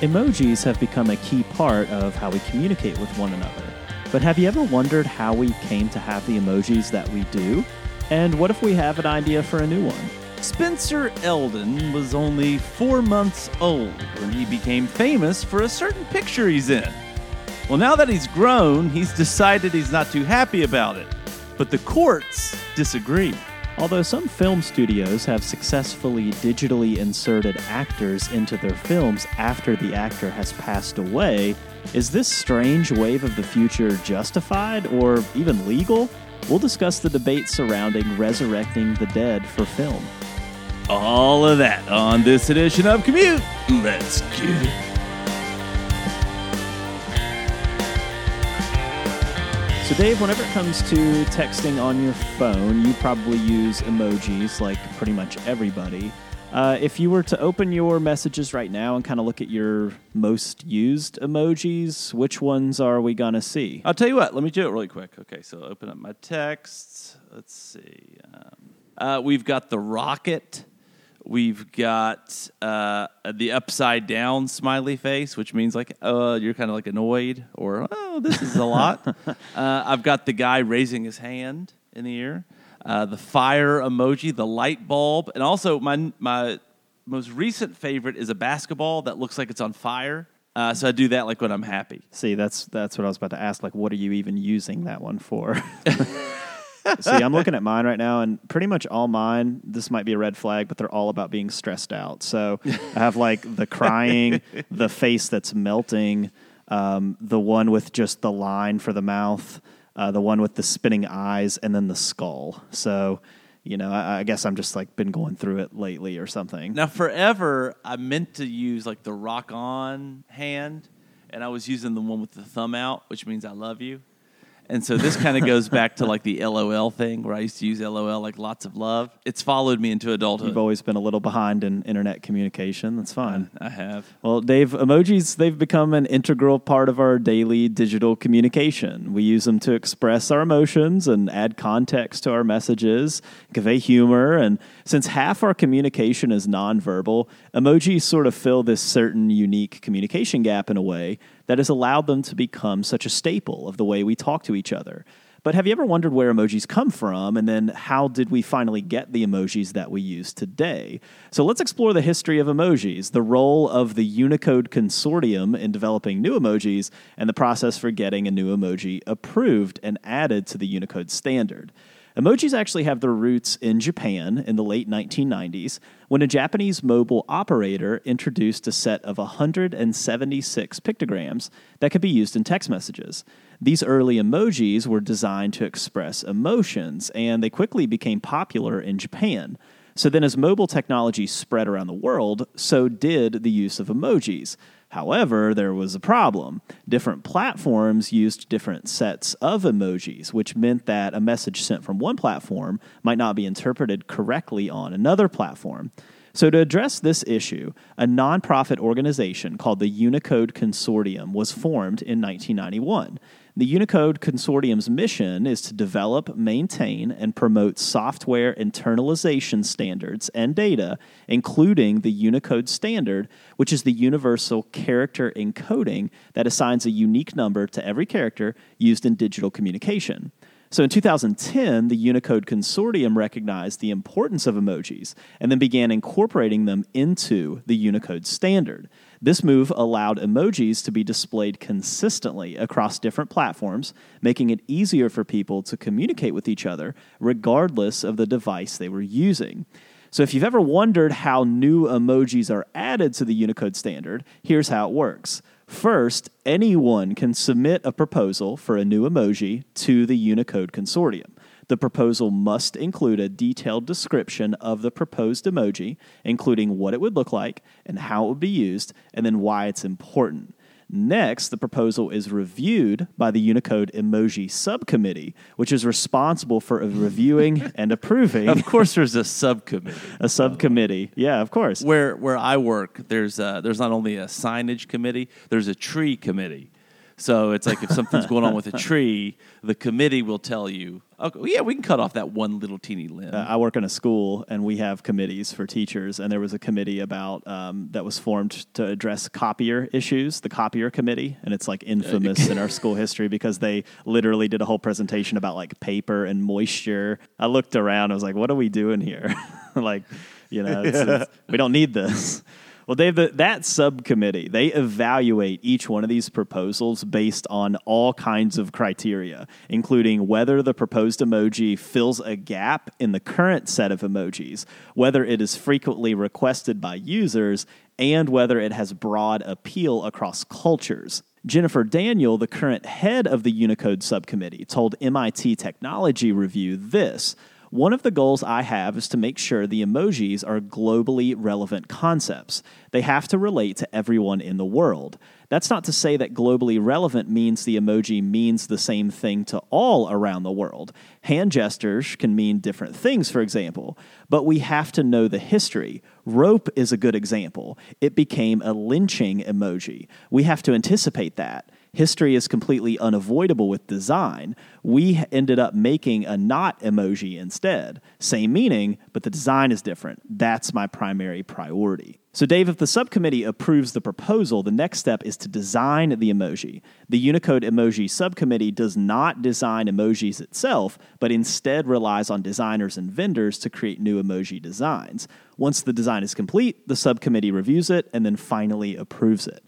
Emojis have become a key part of how we communicate with one another. But have you ever wondered how we came to have the emojis that we do? And what if we have an idea for a new one? Spencer Eldon was only four months old when he became famous for a certain picture he's in. Well, now that he's grown, he's decided he's not too happy about it. But the courts disagree. Although some film studios have successfully digitally inserted actors into their films after the actor has passed away, is this strange wave of the future justified or even legal? We'll discuss the debate surrounding resurrecting the dead for film. All of that on this edition of Commute. Let's get it. So, Dave, whenever it comes to texting on your phone, you probably use emojis like pretty much everybody. Uh, if you were to open your messages right now and kind of look at your most used emojis, which ones are we going to see? I'll tell you what, let me do it really quick. Okay, so open up my texts. Let's see. Um, uh, we've got the rocket. We've got uh, the upside down smiley face, which means like uh, you're kind of like annoyed or oh, this is a lot. uh, I've got the guy raising his hand in the air, uh, the fire emoji, the light bulb, and also my my most recent favorite is a basketball that looks like it's on fire. Uh, so I do that like when I'm happy. See, that's that's what I was about to ask. Like, what are you even using that one for? See, I'm looking at mine right now, and pretty much all mine. This might be a red flag, but they're all about being stressed out. So I have like the crying, the face that's melting, um, the one with just the line for the mouth, uh, the one with the spinning eyes, and then the skull. So you know, I, I guess I'm just like been going through it lately or something. Now, forever, I meant to use like the rock on hand, and I was using the one with the thumb out, which means I love you. And so this kind of goes back to like the LOL thing where I used to use LOL like lots of love. It's followed me into adulthood. You've always been a little behind in internet communication. That's fine. I have. Well, Dave, emojis, they've become an integral part of our daily digital communication. We use them to express our emotions and add context to our messages, convey humor. And since half our communication is nonverbal, emojis sort of fill this certain unique communication gap in a way that has allowed them to become such a staple of the way we talk to each other. But have you ever wondered where emojis come from and then how did we finally get the emojis that we use today? So let's explore the history of emojis, the role of the Unicode Consortium in developing new emojis, and the process for getting a new emoji approved and added to the Unicode standard. Emojis actually have their roots in Japan in the late 1990s when a Japanese mobile operator introduced a set of 176 pictograms that could be used in text messages. These early emojis were designed to express emotions, and they quickly became popular in Japan. So then, as mobile technology spread around the world, so did the use of emojis. However, there was a problem. Different platforms used different sets of emojis, which meant that a message sent from one platform might not be interpreted correctly on another platform. So, to address this issue, a nonprofit organization called the Unicode Consortium was formed in 1991. The Unicode Consortium's mission is to develop, maintain, and promote software internalization standards and data, including the Unicode standard, which is the universal character encoding that assigns a unique number to every character used in digital communication. So in 2010, the Unicode Consortium recognized the importance of emojis and then began incorporating them into the Unicode standard. This move allowed emojis to be displayed consistently across different platforms, making it easier for people to communicate with each other regardless of the device they were using. So, if you've ever wondered how new emojis are added to the Unicode standard, here's how it works. First, anyone can submit a proposal for a new emoji to the Unicode Consortium. The proposal must include a detailed description of the proposed emoji, including what it would look like and how it would be used, and then why it's important. Next, the proposal is reviewed by the Unicode Emoji Subcommittee, which is responsible for reviewing and approving Of course, there's a subcommittee. a subcommittee. Yeah, of course. Where where I work, there's uh there's not only a signage committee, there's a tree committee. So it's like if something's going on with a tree, the committee will tell you, okay, yeah, we can cut off that one little teeny limb. Uh, I work in a school, and we have committees for teachers. And there was a committee about um, that was formed to address copier issues, the copier committee, and it's like infamous in our school history because they literally did a whole presentation about like paper and moisture. I looked around, I was like, "What are we doing here? like, you know, it's, it's, we don't need this." Well, Dave, that subcommittee, they evaluate each one of these proposals based on all kinds of criteria, including whether the proposed emoji fills a gap in the current set of emojis, whether it is frequently requested by users, and whether it has broad appeal across cultures. Jennifer Daniel, the current head of the Unicode subcommittee, told MIT Technology Review this. One of the goals I have is to make sure the emojis are globally relevant concepts. They have to relate to everyone in the world. That's not to say that globally relevant means the emoji means the same thing to all around the world. Hand gestures can mean different things, for example, but we have to know the history. Rope is a good example. It became a lynching emoji. We have to anticipate that history is completely unavoidable with design. We ended up making a knot emoji instead. Same meaning, but the design is different. That's my primary priority. So, Dave, if the subcommittee approves the proposal, the next step is to design the emoji. The Unicode Emoji Subcommittee does not design emojis itself, but instead relies on designers and vendors to create new emoji designs. Once the design is complete, the subcommittee reviews it and then finally approves it.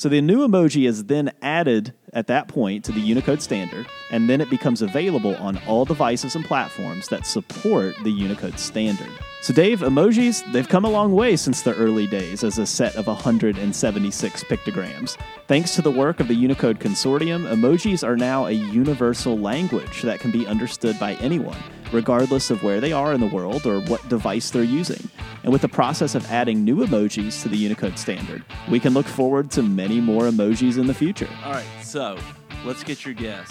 So the new emoji is then added at that point to the Unicode standard, and then it becomes available on all devices and platforms that support the Unicode standard. So, Dave, emojis, they've come a long way since the early days as a set of 176 pictograms. Thanks to the work of the Unicode Consortium, emojis are now a universal language that can be understood by anyone, regardless of where they are in the world or what device they're using. And with the process of adding new emojis to the Unicode standard, we can look forward to many more emojis in the future. All right, so let's get your guess.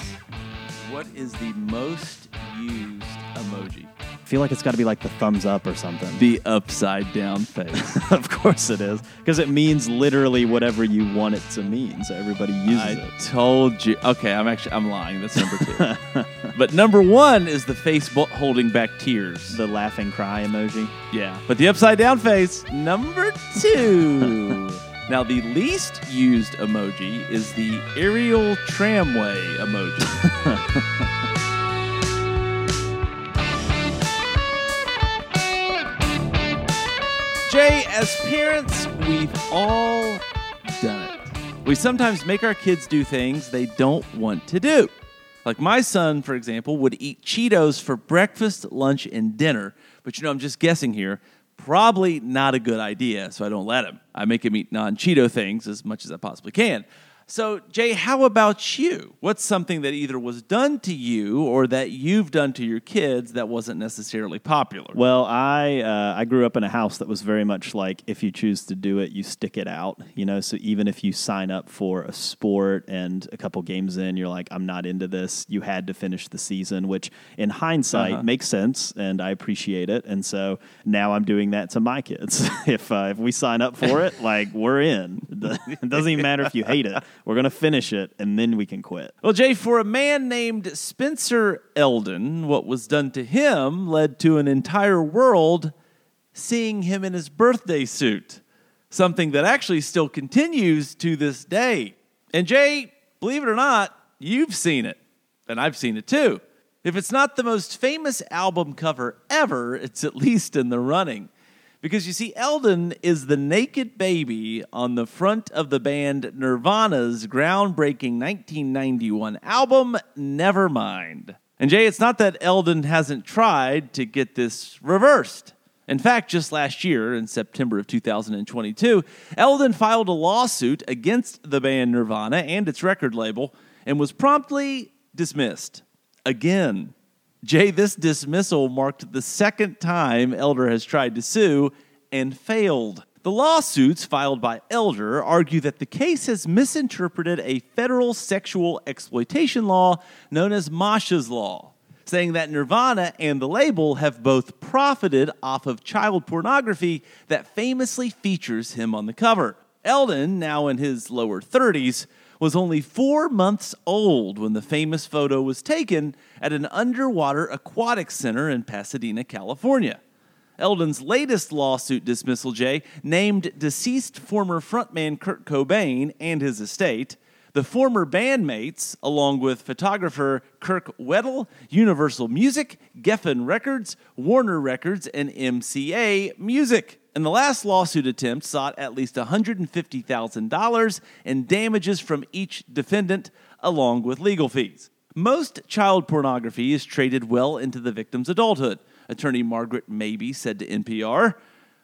What is the most used emoji? I feel like it's got to be like the thumbs up or something. The upside down face. of course it is, because it means literally whatever you want it to mean. So everybody uses I it. told you. Okay, I'm actually I'm lying. That's number two. but number one is the face bo- holding back tears. The laughing cry emoji. Yeah, but the upside down face, number two. now, the least used emoji is the aerial tramway emoji. Jay, as parents, we've all done it. We sometimes make our kids do things they don't want to do. Like my son, for example, would eat Cheetos for breakfast, lunch, and dinner. But you know, I'm just guessing here. Probably not a good idea, so I don't let him. I make him eat non Cheeto things as much as I possibly can. So, Jay, how about you? What's something that either was done to you or that you've done to your kids that wasn't necessarily popular? Well, I uh, I grew up in a house that was very much like if you choose to do it, you stick it out. You know, so even if you sign up for a sport and a couple games in, you're like, I'm not into this. You had to finish the season, which in hindsight Uh-huh. makes sense, and I appreciate it. And so now I'm doing that to my kids. if uh, if we sign up for it, like we're in. It doesn't even matter if you hate it. We're gonna finish it, and then we can quit. Well, Jay, for a man named Spencer Eldon, what was done to him led to an entire world seeing him in his birthday suit, something that actually still continues to this day. And Jay, believe it or not, you've seen it, and I've seen it too. If it's not the most famous album cover ever, it's at least in the running. Because you see, Eldon is the naked baby on the front of the band Nirvana's groundbreaking 1991 album, Nevermind. And Jay, it's not that Eldon hasn't tried to get this reversed. In fact, just last year, in September of 2022, Eldon filed a lawsuit against the band Nirvana and its record label and was promptly dismissed. Again. Jay, this dismissal marked the second time Eldon has tried to sue and failed. The lawsuits filed by Eldon argue that the case has misinterpreted a federal sexual exploitation law known as Masha's Law, saying that Nirvana and the label have both profited off of child pornography that famously features him on the cover. Eldon, now in his lower 30s, was only four months old when the famous photo was taken at an underwater aquatic center in Pasadena, California. Eldon's latest lawsuit dismissal, Jay, named deceased former frontman Kurt Cobain and his estate, the former bandmates, along with photographer Kirk Weddle, Universal Music, Geffen Records, Warner Records, and MCA Music. And the last lawsuit attempt sought at least $150,000 in damages from each defendant, along with legal fees. Most child pornography is traded well into the victim's adulthood, attorney Margaret Mabie said to NPR.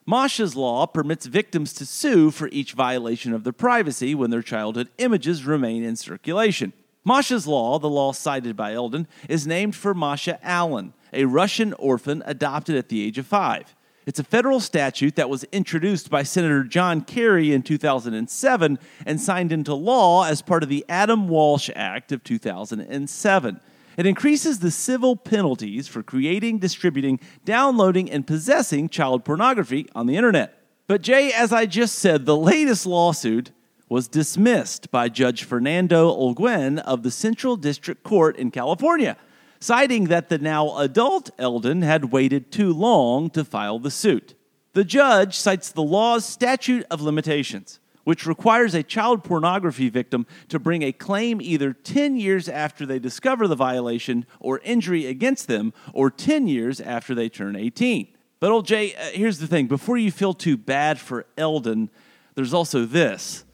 Masha's law permits victims to sue for each violation of their privacy when their childhood images remain in circulation. Masha's law, the law cited by Eldon, is named for Masha Allen, a Russian orphan adopted at the age of five. It's a federal statute that was introduced by Senator John Kerry in 2007 and signed into law as part of the Adam Walsh Act of 2007. It increases the civil penalties for creating, distributing, downloading, and possessing child pornography on the internet. But, Jay, as I just said, the latest lawsuit was dismissed by Judge Fernando Olguin of the Central District Court in California citing that the now adult Eldon had waited too long to file the suit. The judge cites the law's statute of limitations, which requires a child pornography victim to bring a claim either 10 years after they discover the violation or injury against them, or 10 years after they turn 18. But, old Jay, uh, here's the thing before you feel too bad for Eldon, there's also this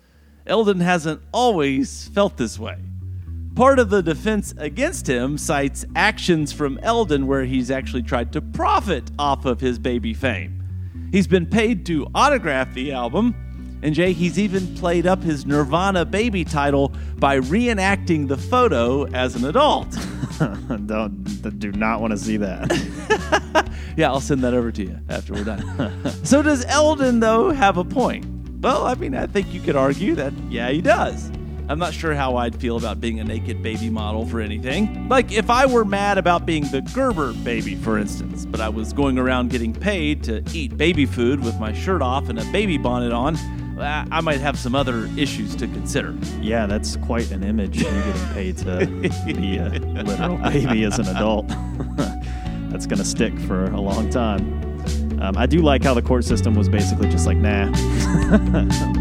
Eldon hasn't always felt this way. Part of the defense against him cites actions from Eldon where he's actually tried to profit off of his baby fame. He's been paid to autograph the album, and Jay, he's even played up his Nirvana baby title by reenacting the photo as an adult. Don't do not want to see that. yeah, I'll send that over to you after we're done. so does Eldon though have a point? Well, I mean, I think you could argue that yeah, he does. I'm not sure how I'd feel about being a naked baby model for anything. Like, if I were mad about being the Gerber baby, for instance, but I was going around getting paid to eat baby food with my shirt off and a baby bonnet on, I might have some other issues to consider. Yeah, that's quite an image. You getting paid to be a literal baby as an adult. that's going to stick for a long time. Um, I do like how the court system was basically just like, nah.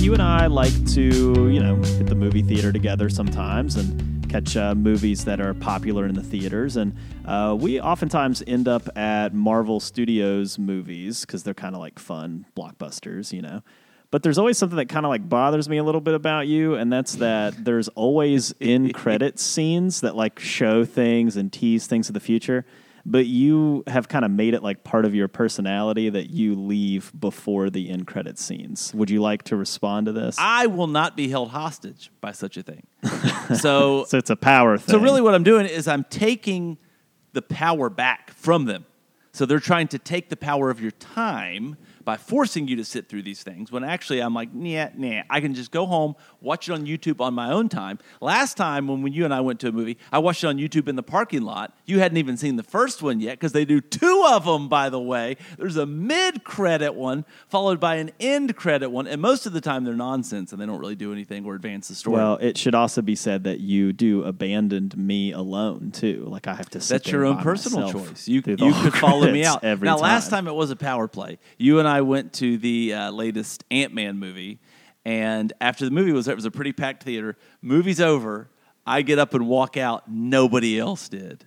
You and I like to, you know, hit the movie theater together sometimes and catch uh, movies that are popular in the theaters. And uh, we oftentimes end up at Marvel Studios movies because they're kind of like fun blockbusters, you know. But there's always something that kind of like bothers me a little bit about you, and that's that there's always in credit scenes that like show things and tease things of the future but you have kind of made it like part of your personality that you leave before the end credit scenes. Would you like to respond to this? I will not be held hostage by such a thing. so, so it's a power thing. So really, what I'm doing is I'm taking the power back from them. So they're trying to take the power of your time by forcing you to sit through these things when actually I'm like, nah, nah, I can just go home, watch it on YouTube on my own time. Last time when, when you and I went to a movie, I watched it on YouTube in the parking lot. You hadn't even seen the first one yet because they do two of them, by the way. There's a mid credit one followed by an end credit one. And most of the time they're nonsense and they don't really do anything or advance the story. Well, it should also be said that you do abandoned me alone too. Like I have to That's your own personal choice. You, you could follow me out. Every now, time. last time it was a power play. You and I went to the uh, latest Ant Man movie, and after the movie was it was a pretty packed theater. Movie's over. I get up and walk out. Nobody else did.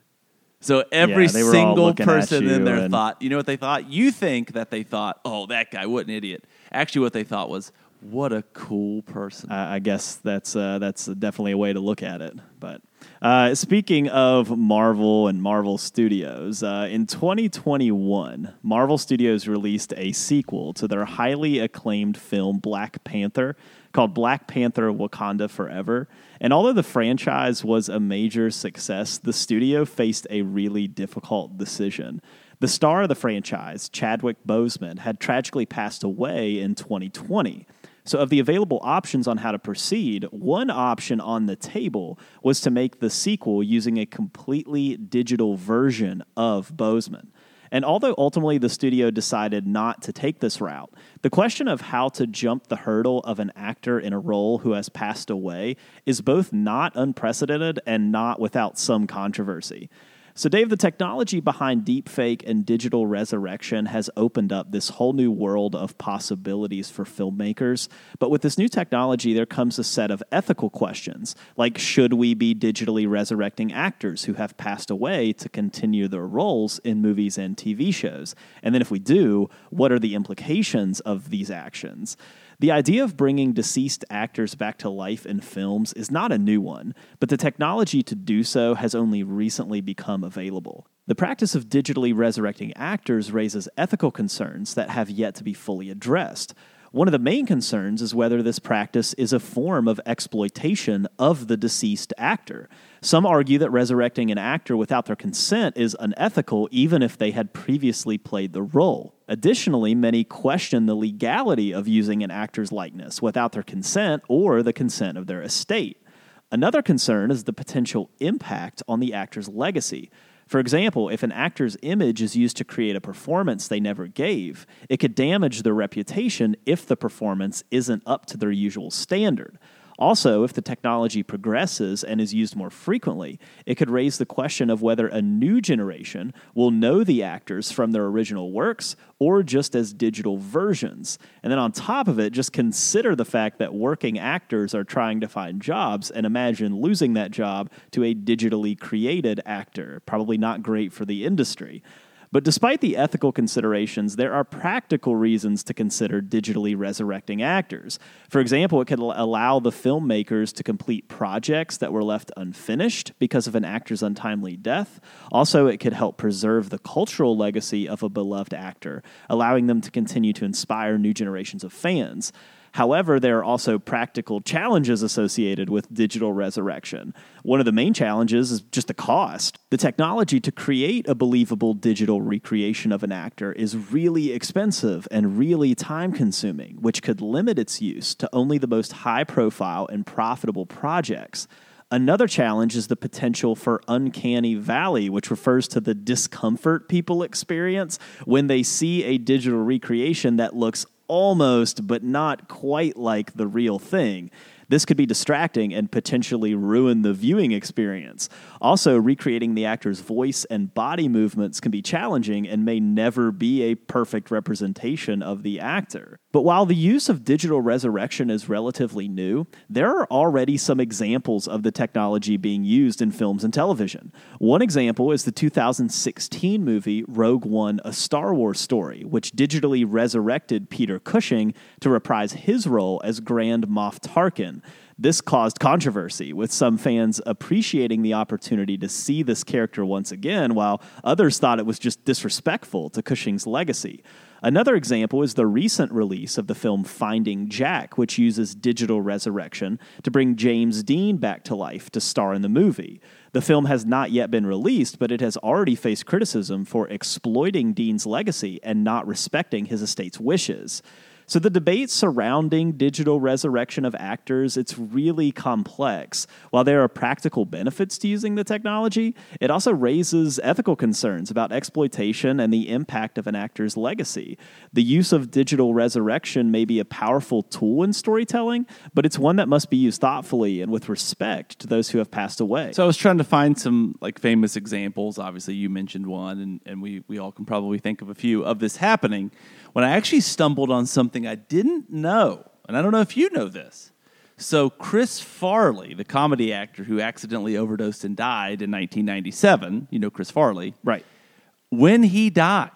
So every Yeah, they were all single person in there and- thought, you know what they thought? You think that they thought, oh, that guy, what an idiot. Actually, what they thought was, what a cool person. I I guess that's uh, that's definitely a way to look at it. But uh, speaking of Marvel and Marvel Studios, uh, in 2021, Marvel Studios released a sequel to their highly acclaimed film Black Panther, called Black Panther Wakanda Forever. And although the franchise was a major success, the studio faced a really difficult decision. The star of the franchise, Chadwick Boseman, had tragically passed away in 2020. So, of the available options on how to proceed, one option on the table was to make the sequel using a completely digital version of Boseman. And although ultimately the studio decided not to take this route, the question of how to jump the hurdle of an actor in a role who has passed away is both not unprecedented and not without some controversy. So, Dave, the technology behind deepfake and digital resurrection has opened up this whole new world of possibilities for filmmakers. But with this new technology, there comes a set of ethical questions, like should we be digitally resurrecting actors who have passed away to continue their roles in movies and TV shows? And then, if we do, what are the implications of these actions? The idea of bringing deceased actors back to life in films is not a new one, but the technology to do so has only recently become available. The practice of digitally resurrecting actors raises ethical concerns that have yet to be fully addressed. One of the main concerns is whether this practice is a form of exploitation of the deceased actor. Some argue that resurrecting an actor without their consent is unethical, even if they had previously played the role. Additionally, many question the legality of using an actor's likeness without their consent or the consent of their estate. Another concern is the potential impact on the actor's legacy. For example, if an actor's image is used to create a performance they never gave, it could damage their reputation if the performance isn't up to their usual standard. Also, if the technology progresses and is used more frequently, it could raise the question of whether a new generation will know the actors from their original works or just as digital versions. And then on top of it, just consider the fact that working actors are trying to find jobs and imagine losing that job to a digitally created actor. Probably not great for the industry. But despite the ethical considerations, there are practical reasons to consider digitally resurrecting actors. For example, it could allow the filmmakers to complete projects that were left unfinished because of an actor's untimely death. Also, it could help preserve the cultural legacy of a beloved actor, allowing them to continue to inspire new generations of fans. However, there are also practical challenges associated with digital resurrection. One of the main challenges is just the cost. The technology to create a believable digital recreation of an actor is really expensive and really time consuming, which could limit its use to only the most high profile and profitable projects. Another challenge is the potential for uncanny valley, which refers to the discomfort people experience when they see a digital recreation that looks almost, but not quite like the real thing. This could be distracting and potentially ruin the viewing experience. Also, recreating the actor's voice and body movements can be challenging and may never be a perfect representation of the actor. But while the use of digital resurrection is relatively new, there are already some examples of the technology being used in films and television. One example is the 2016 movie Rogue One A Star Wars Story, which digitally resurrected Peter Cushing to reprise his role as Grand Moff Tarkin. This caused controversy, with some fans appreciating the opportunity to see this character once again, while others thought it was just disrespectful to Cushing's legacy. Another example is the recent release of the film Finding Jack, which uses digital resurrection to bring James Dean back to life to star in the movie. The film has not yet been released, but it has already faced criticism for exploiting Dean's legacy and not respecting his estate's wishes. So the debate surrounding digital resurrection of actors, it's really complex. While there are practical benefits to using the technology, it also raises ethical concerns about exploitation and the impact of an actor's legacy. The use of digital resurrection may be a powerful tool in storytelling, but it's one that must be used thoughtfully and with respect to those who have passed away. So I was trying to find some like famous examples. Obviously, you mentioned one, and, and we, we all can probably think of a few of this happening when I actually stumbled on something I didn't know. And I don't know if you know this. So, Chris Farley, the comedy actor who accidentally overdosed and died in 1997, you know Chris Farley. Right. When he died,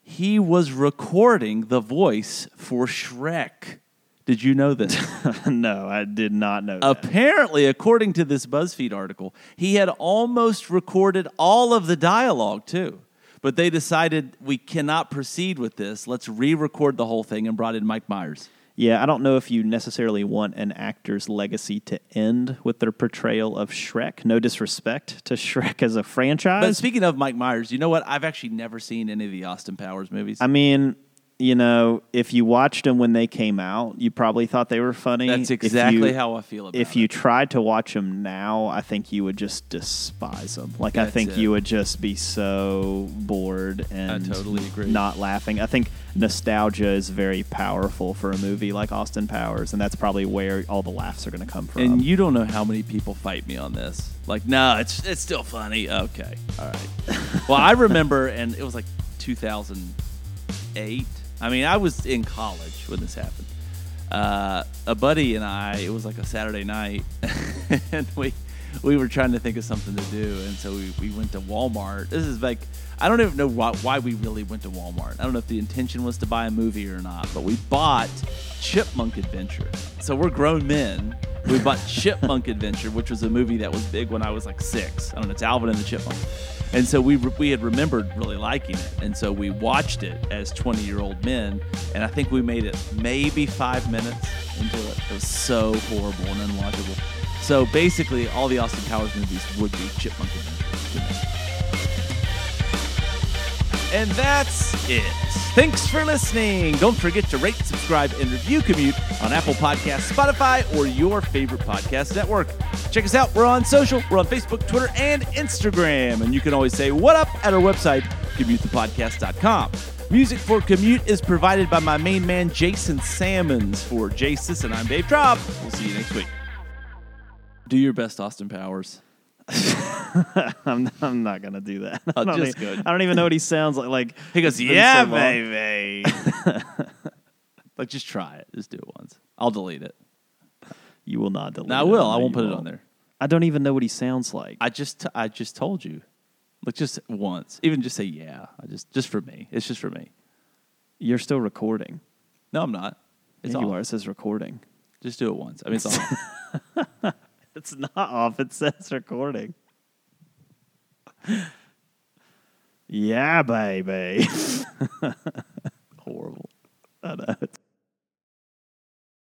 he was recording the voice for Shrek. Did you know this? no, I did not know that. Apparently, according to this BuzzFeed article, he had almost recorded all of the dialogue too. But they decided we cannot proceed with this. Let's re record the whole thing and brought in Mike Myers. Yeah, I don't know if you necessarily want an actor's legacy to end with their portrayal of Shrek. No disrespect to Shrek as a franchise. But speaking of Mike Myers, you know what? I've actually never seen any of the Austin Powers movies. I mean, you know, if you watched them when they came out, you probably thought they were funny. That's exactly you- how I feel about If it. If you tried to watch them now, I think you would just despise them. Like I think it. you would just be so bored and totally agree. not laughing. I think nostalgia is very powerful for a movie like Austin Powers, and that's probably where all the laughs are going to come from. And you don't know how many people fight me on this. Like, no, it's it's still funny. Okay, all right. well, I remember, and it was like 2008. I mean, I was in college when this happened. Uh, a buddy and I, it was like a Saturday night, and we we were trying to think of something to do, and so we, we went to Walmart. This is like I don't even know why, why we really went to Walmart. I don't know if the intention was to buy a movie or not, but we bought Chipmunk Adventure. So we're grown men. We bought Chipmunk Adventure, which was a movie that was big when I was like six. I don't know, it's Alvin and the Chipmunk. And so we we had remembered really liking it, and so we watched it as twenty year old men, and I think we made it maybe five minutes into it. It was so horrible and unwatchable. So basically, all the Austin Powers movies would be Chipmunk Adventure. And that's it. Thanks for listening. Don't forget to rate, subscribe, and review Commute on Apple Podcasts, Spotify, or your favorite podcast network. Check us out. We're on social. We're on Facebook, Twitter, and Instagram. And you can always say what up at our website, commutethepodcast.com. Music for Commute is provided by my main man, Jason Salmons. For Jason, and I'm Dave Traub. We'll see you next week. Do your best, Austin Powers. I'm, I'm not going to do that. Oh, I, don't just e- good. I don't even know what he sounds like. Like He goes, yeah, so baby. like, just try it. Just do it once. I'll delete it. You will not delete. It. No, I will. I won't put it won't. on there. I don't even know what he sounds like. I just, I just told you. Like, just once. Even just say yeah. I just, just for me. It's just for me. You're still recording. No, I'm not. It's yeah, you are. It says recording. Just do it once. I mean, it's off. It's not off. It says recording. yeah, baby. horrible. I know.